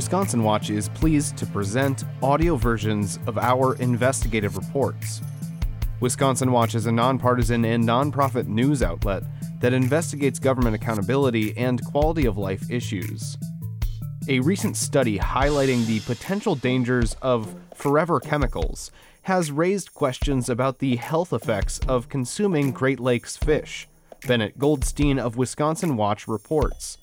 Wisconsin Watch is pleased to present audio versions of our investigative reports. Wisconsin Watch is a nonpartisan and nonprofit news outlet that investigates government accountability and quality of life issues. A recent study highlighting the potential dangers of forever chemicals has raised questions about the health effects of consuming Great Lakes fish, Bennet Goldstein of Wisconsin Watch reports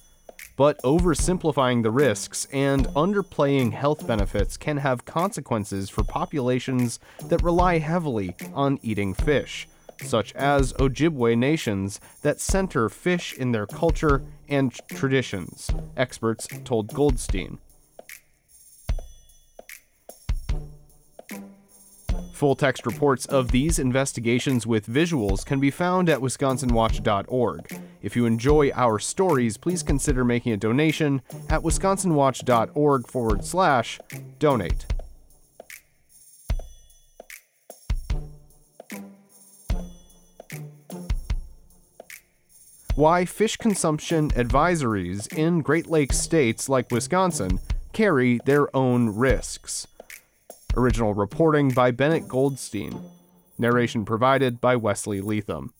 but oversimplifying the risks and underplaying health benefits can have consequences for populations that rely heavily on eating fish, such as Ojibwe nations that center fish in their culture and traditions, experts told Goldstein. Full text reports of these investigations with visuals can be found at wisconsinwatch.org. If you enjoy our stories, please consider making a donation at wisconsinwatch.org forward slash donate. Why fish consumption advisories in Great Lakes states like Wisconsin carry their own risks. Original reporting by Bennet Goldstein. Narration provided by Wesley Leatham.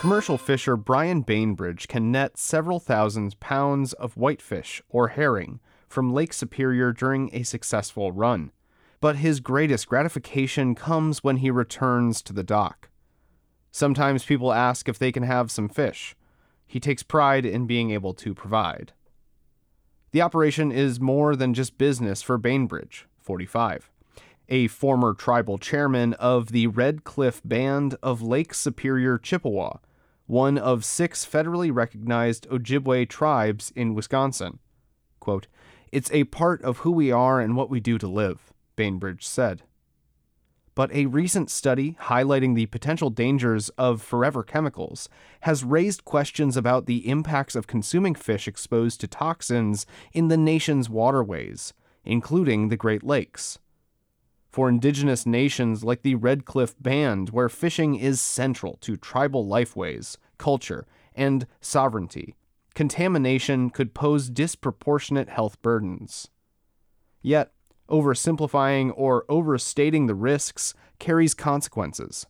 Commercial fisher Bryan Bainbridge can net several thousand pounds of whitefish or herring from Lake Superior during a successful run. But his greatest gratification comes when he returns to the dock. Sometimes people ask if they can have some fish he takes pride in being able to provide. The operation is more than just business for Bainbridge, 45, a former tribal chairman of the Red Cliff Band of Lake Superior Chippewa, one of six federally recognized Ojibwe tribes in Wisconsin. Quote, It's a part of who we are and what we do to live, Bainbridge said but a recent study highlighting the potential dangers of forever chemicals has raised questions about the impacts of consuming fish exposed to toxins in the nation's waterways, including the Great Lakes. For indigenous nations like the Red Cliff Band, where fishing is central to tribal lifeways, culture, and sovereignty, contamination could pose disproportionate health burdens. Yet, oversimplifying or overstating the risks carries consequences.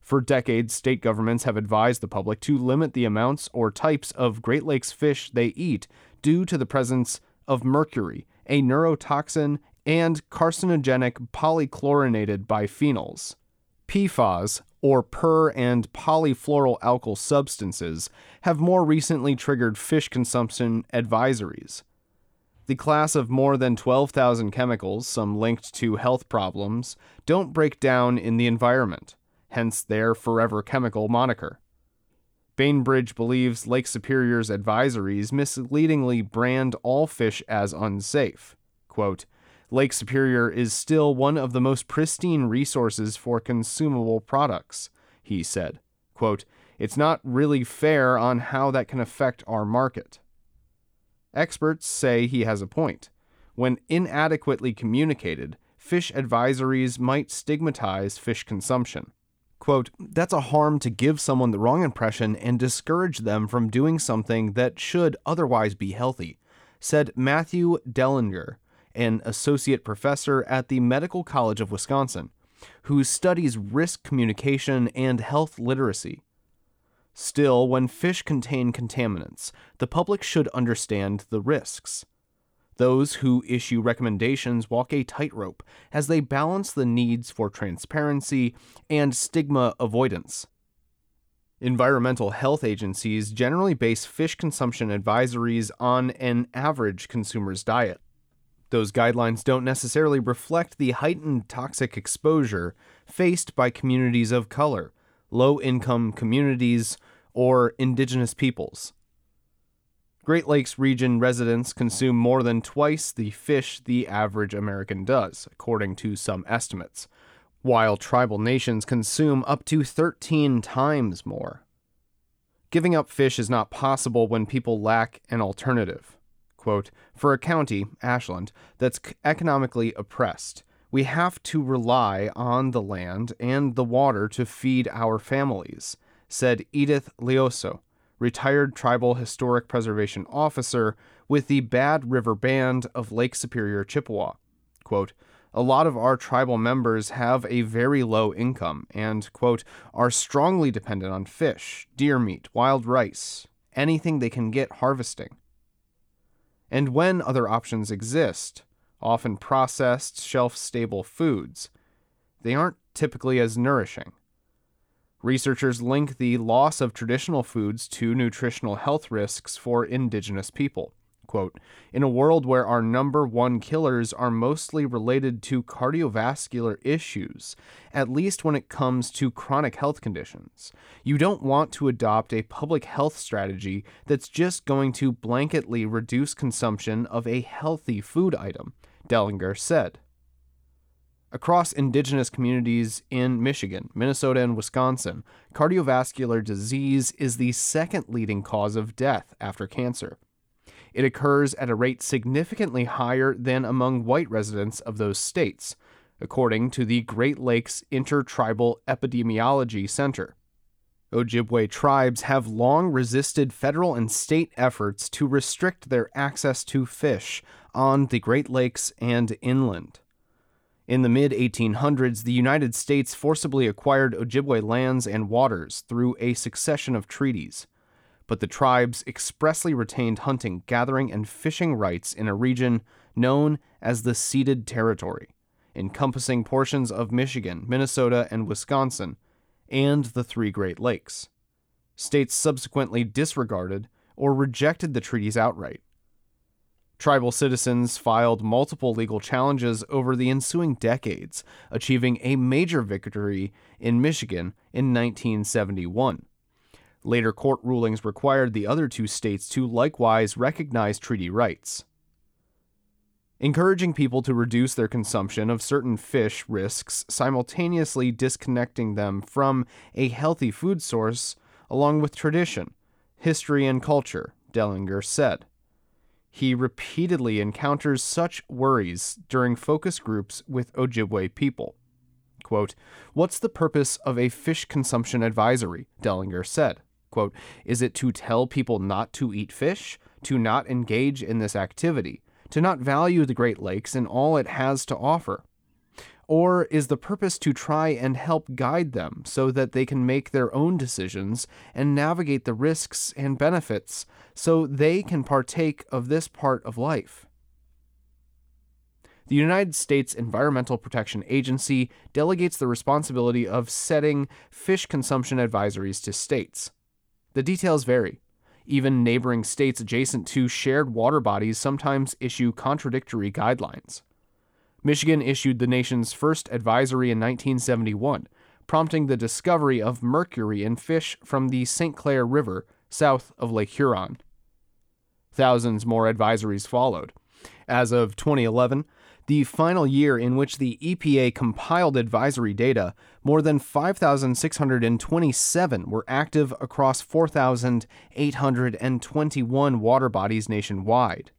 For decades, state governments have advised the public to limit the amounts or types of Great Lakes fish they eat due to the presence of mercury, a neurotoxin, and carcinogenic polychlorinated biphenyls. PFAS, or per and polyfluoroalkyl substances, have more recently triggered fish consumption advisories. The class of more than 12,000 chemicals, some linked to health problems, don't break down in the environment, hence their forever chemical moniker. Bainbridge believes Lake Superior's advisories misleadingly brand all fish as unsafe. Quote, Lake Superior is still one of the most pristine resources for consumable products, he said. Quote, It's not really fair on how that can affect our market. Experts say he has a point. When inadequately communicated, fish advisories might stigmatize fish consumption. Quote, that's a harm to give someone the wrong impression and discourage them from doing something that should otherwise be healthy, said Matthew Dellinger, an associate professor at the Medical College of Wisconsin, who studies risk communication and health literacy. Still, when fish contain contaminants, the public should understand the risks. Those who issue recommendations walk a tightrope as they balance the needs for transparency and stigma avoidance. Environmental health agencies generally base fish consumption advisories on an average consumer's diet. Those guidelines don't necessarily reflect the heightened toxic exposure faced by communities of color, low income communities, or indigenous peoples. Great Lakes region residents consume more than twice the fish the average American does, according to some estimates, while tribal nations consume up to 13 times more. Giving up fish is not possible when people lack an alternative. Quote, For a county, Ashland, that's economically oppressed, we have to rely on the land and the water to feed our families, said Edith Leoso, retired tribal historic preservation officer with the Bad River Band of Lake Superior, Chippewa. Quote, a lot of our tribal members have a very low income and, quote, are strongly dependent on fish, deer meat, wild rice, anything they can get harvesting. And when other options exist, often processed, shelf stable foods, they aren't typically as nourishing. Researchers link the loss of traditional foods to nutritional health risks for indigenous people. Quote, in a world where our number one killers are mostly related to cardiovascular issues, at least when it comes to chronic health conditions, you don't want to adopt a public health strategy that's just going to blanketly reduce consumption of a healthy food item, Dellinger said. Across indigenous communities in Michigan, Minnesota, and Wisconsin, cardiovascular disease is the second leading cause of death after cancer. It occurs at a rate significantly higher than among white residents of those states, according to the Great Lakes Intertribal Epidemiology Center. Ojibwe tribes have long resisted federal and state efforts to restrict their access to fish on the Great Lakes and inland. In the mid 1800s, the United States forcibly acquired Ojibwe lands and waters through a succession of treaties but the tribes expressly retained hunting, gathering, and fishing rights in a region known as the ceded territory, encompassing portions of Michigan, Minnesota, and Wisconsin, and the three Great Lakes. States subsequently disregarded or rejected the treaties outright. Tribal citizens filed multiple legal challenges over the ensuing decades, achieving a major victory in Michigan in 1971. Later court rulings required the other two states to likewise recognize treaty rights. Encouraging people to reduce their consumption of certain fish risks simultaneously disconnecting them from a healthy food source along with tradition, history, and culture, Dellinger said. He repeatedly encounters such worries during focus groups with Ojibwe people. Quote, What's the purpose of a fish consumption advisory? Dellinger said. Quote, is it to tell people not to eat fish, to not engage in this activity, to not value the Great Lakes and all it has to offer? Or is the purpose to try and help guide them so that they can make their own decisions and navigate the risks and benefits so they can partake of this part of life? The United States Environmental Protection Agency delegates the responsibility of setting fish consumption advisories to states. The details vary. Even neighboring states adjacent to shared water bodies sometimes issue contradictory guidelines. Michigan issued the nation's first advisory in 1971, prompting the discovery of mercury in fish from the St. Clair River south of Lake Huron. Thousands more advisories followed. As of 2011, the final year in which the EPA compiled advisory data, more than 5,627 were active across 4,821 water bodies nationwide.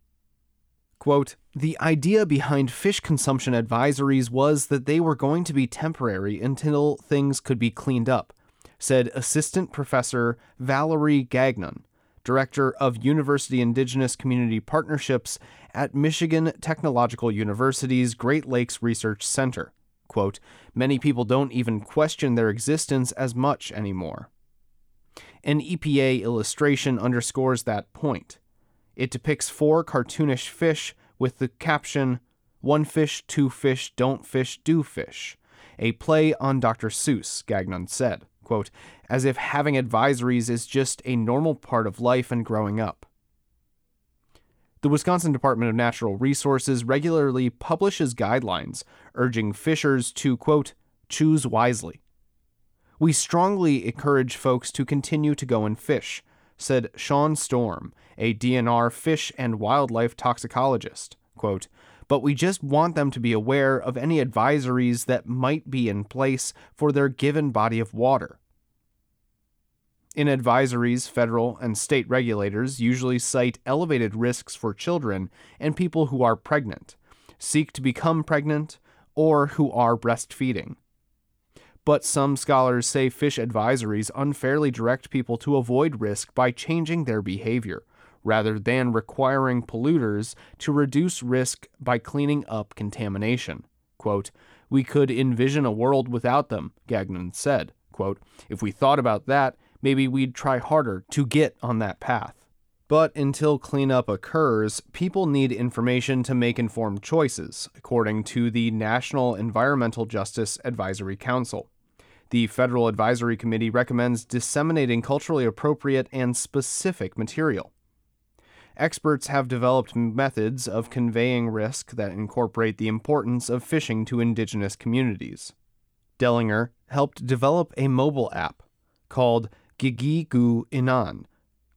Quote, the idea behind fish consumption advisories was that they were going to be temporary until things could be cleaned up, said Assistant Professor Valerie Gagnon, Director of University Indigenous Community Partnerships at Michigan Technological University's Great Lakes Research Center. Quote, Many people don't even question their existence as much anymore. An EPA illustration underscores that point. It depicts four cartoonish fish with the caption, One fish, two fish, don't fish, do fish, a play on Dr. Seuss, Gagnon said quote, as if having advisories is just a normal part of life and growing up. The Wisconsin Department of Natural Resources regularly publishes guidelines urging fishers to, quote, choose wisely. We strongly encourage folks to continue to go and fish, said Sean Strom, a DNR fish and wildlife toxicologist. Quote, but we just want them to be aware of any advisories that might be in place for their given body of water. In advisories, federal and state regulators usually cite elevated risks for children and people who are pregnant, seek to become pregnant, or who are breastfeeding. but some scholars say fish advisories unfairly direct people to avoid risk by changing their behavior, rather than requiring polluters to reduce risk by cleaning up contamination. Quote, we could envision a world without them, Gagnon said. Quote, if we thought about that, maybe we'd try harder to get on that path. But until cleanup occurs, people need information to make informed choices, according to the National Environmental Justice Advisory Council. The Federal Advisory Committee recommends disseminating culturally appropriate and specific material. Experts have developed methods of conveying risk that incorporate the importance of fishing to indigenous communities. Dellinger helped develop a mobile app called Gigiigoo'inaan,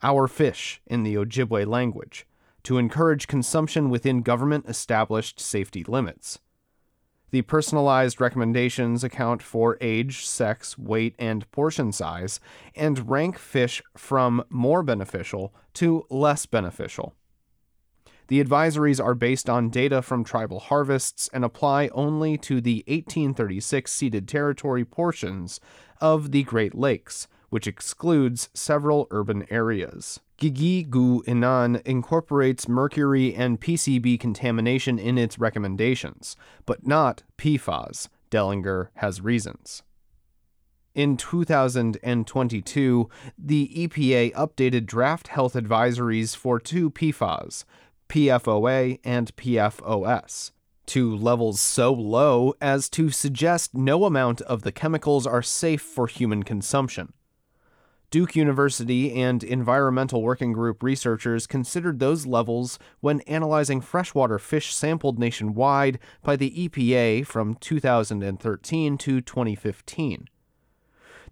Our Fish in the Ojibwe language, to encourage consumption within government established safety limits. The personalized recommendations account for age, sex, weight, and portion size, and rank fish from more beneficial to less beneficial. The advisories are based on data from tribal harvests and apply only to the 1836 ceded territory portions of the Great Lakes, which excludes several urban areas. Gigiigoo'inaan incorporates mercury and PCB contamination in its recommendations, but not PFAS. Dellinger has reasons. In 2022, the EPA updated draft health advisories for two PFAS, PFOA and PFOS, to levels so low as to suggest no amount of the chemicals are safe for human consumption. Duke University and Environmental Working Group researchers considered those levels when analyzing freshwater fish sampled nationwide by the EPA from 2013 to 2015.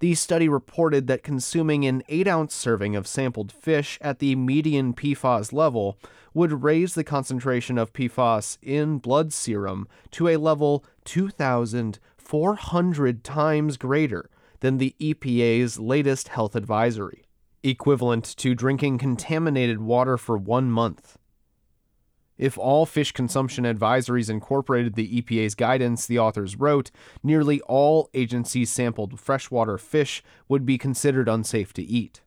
The study reported that consuming an 8 ounce serving of sampled fish at the median PFAS level would raise the concentration of PFAS in blood serum to a level 2,400 times greater than the EPA's latest health advisory, equivalent to drinking contaminated water for one month. If all fish consumption advisories incorporated the EPA's guidance, the authors wrote, nearly all agencies sampled freshwater fish would be considered unsafe to eat.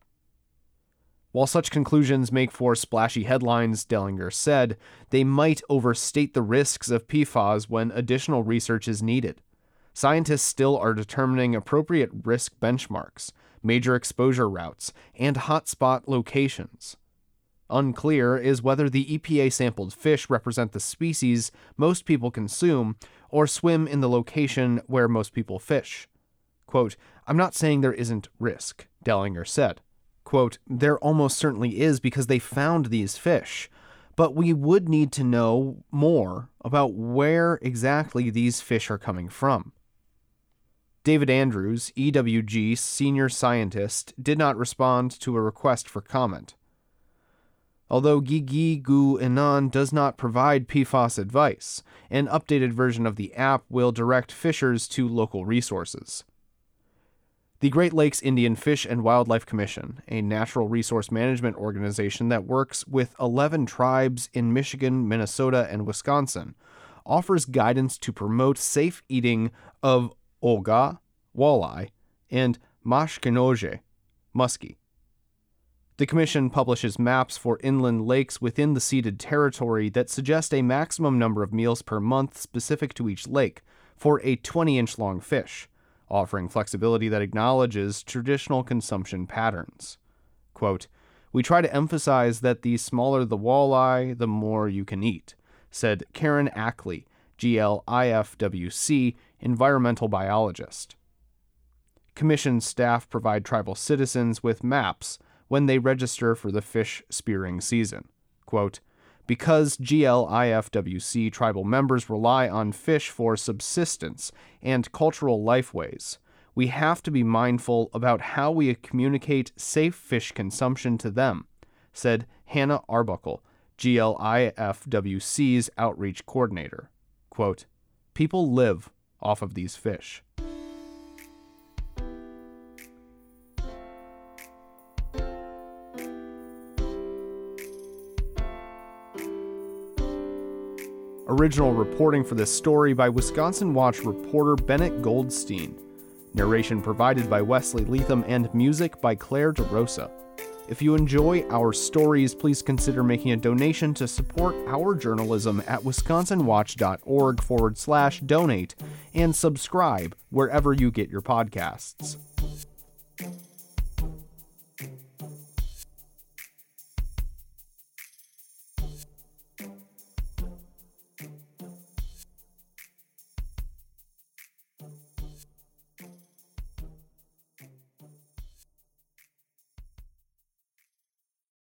While such conclusions make for splashy headlines, Dellinger said, they might overstate the risks of PFAS when additional research is needed scientists still are determining appropriate risk benchmarks, major exposure routes, and hotspot locations. Unclear is whether the EPA sampled fish represent the species most people consume or swim in the location where most people fish. Quote, I'm not saying there isn't risk, Dellinger said. Quote, there almost certainly is because they found these fish, but we would need to know more about where exactly these fish are coming from. David Andrews, EWG senior scientist, did not respond to a request for comment. Although Gigiigoo'inaan does not provide PFAS advice, an updated version of the app will direct fishers to local resources. The Great Lakes Indian Fish and Wildlife Commission, a natural resource management organization that works with 11 tribes in Michigan, Minnesota, and Wisconsin, offers guidance to promote safe eating of Oga, walleye, and Mashkinoge, muskie. The Commission publishes maps for inland lakes within the ceded territory that suggest a maximum number of meals per month specific to each lake for a 20 inch long fish, offering flexibility that acknowledges traditional consumption patterns. Quote, We try to emphasize that the smaller the walleye, the more you can eat, said Karen Ackley, GLIFWC, environmental biologist. Commission staff provide tribal citizens with maps when they register for the fish spearing season. Quote, because GLIFWC tribal members rely on fish for subsistence and cultural lifeways, we have to be mindful about how we communicate safe fish consumption to them, said Hannah Arbuckle, GLIFWC's outreach coordinator. Quote, People live off of these fish. Original reporting for this story by Wisconsin Watch reporter Bennet Goldstein. Narration provided by Wesley Leatham and music by Claire DeRosa. If you enjoy our stories, please consider making a donation to support our journalism at wisconsinwatch.org forward slash donate and subscribe wherever you get your podcasts.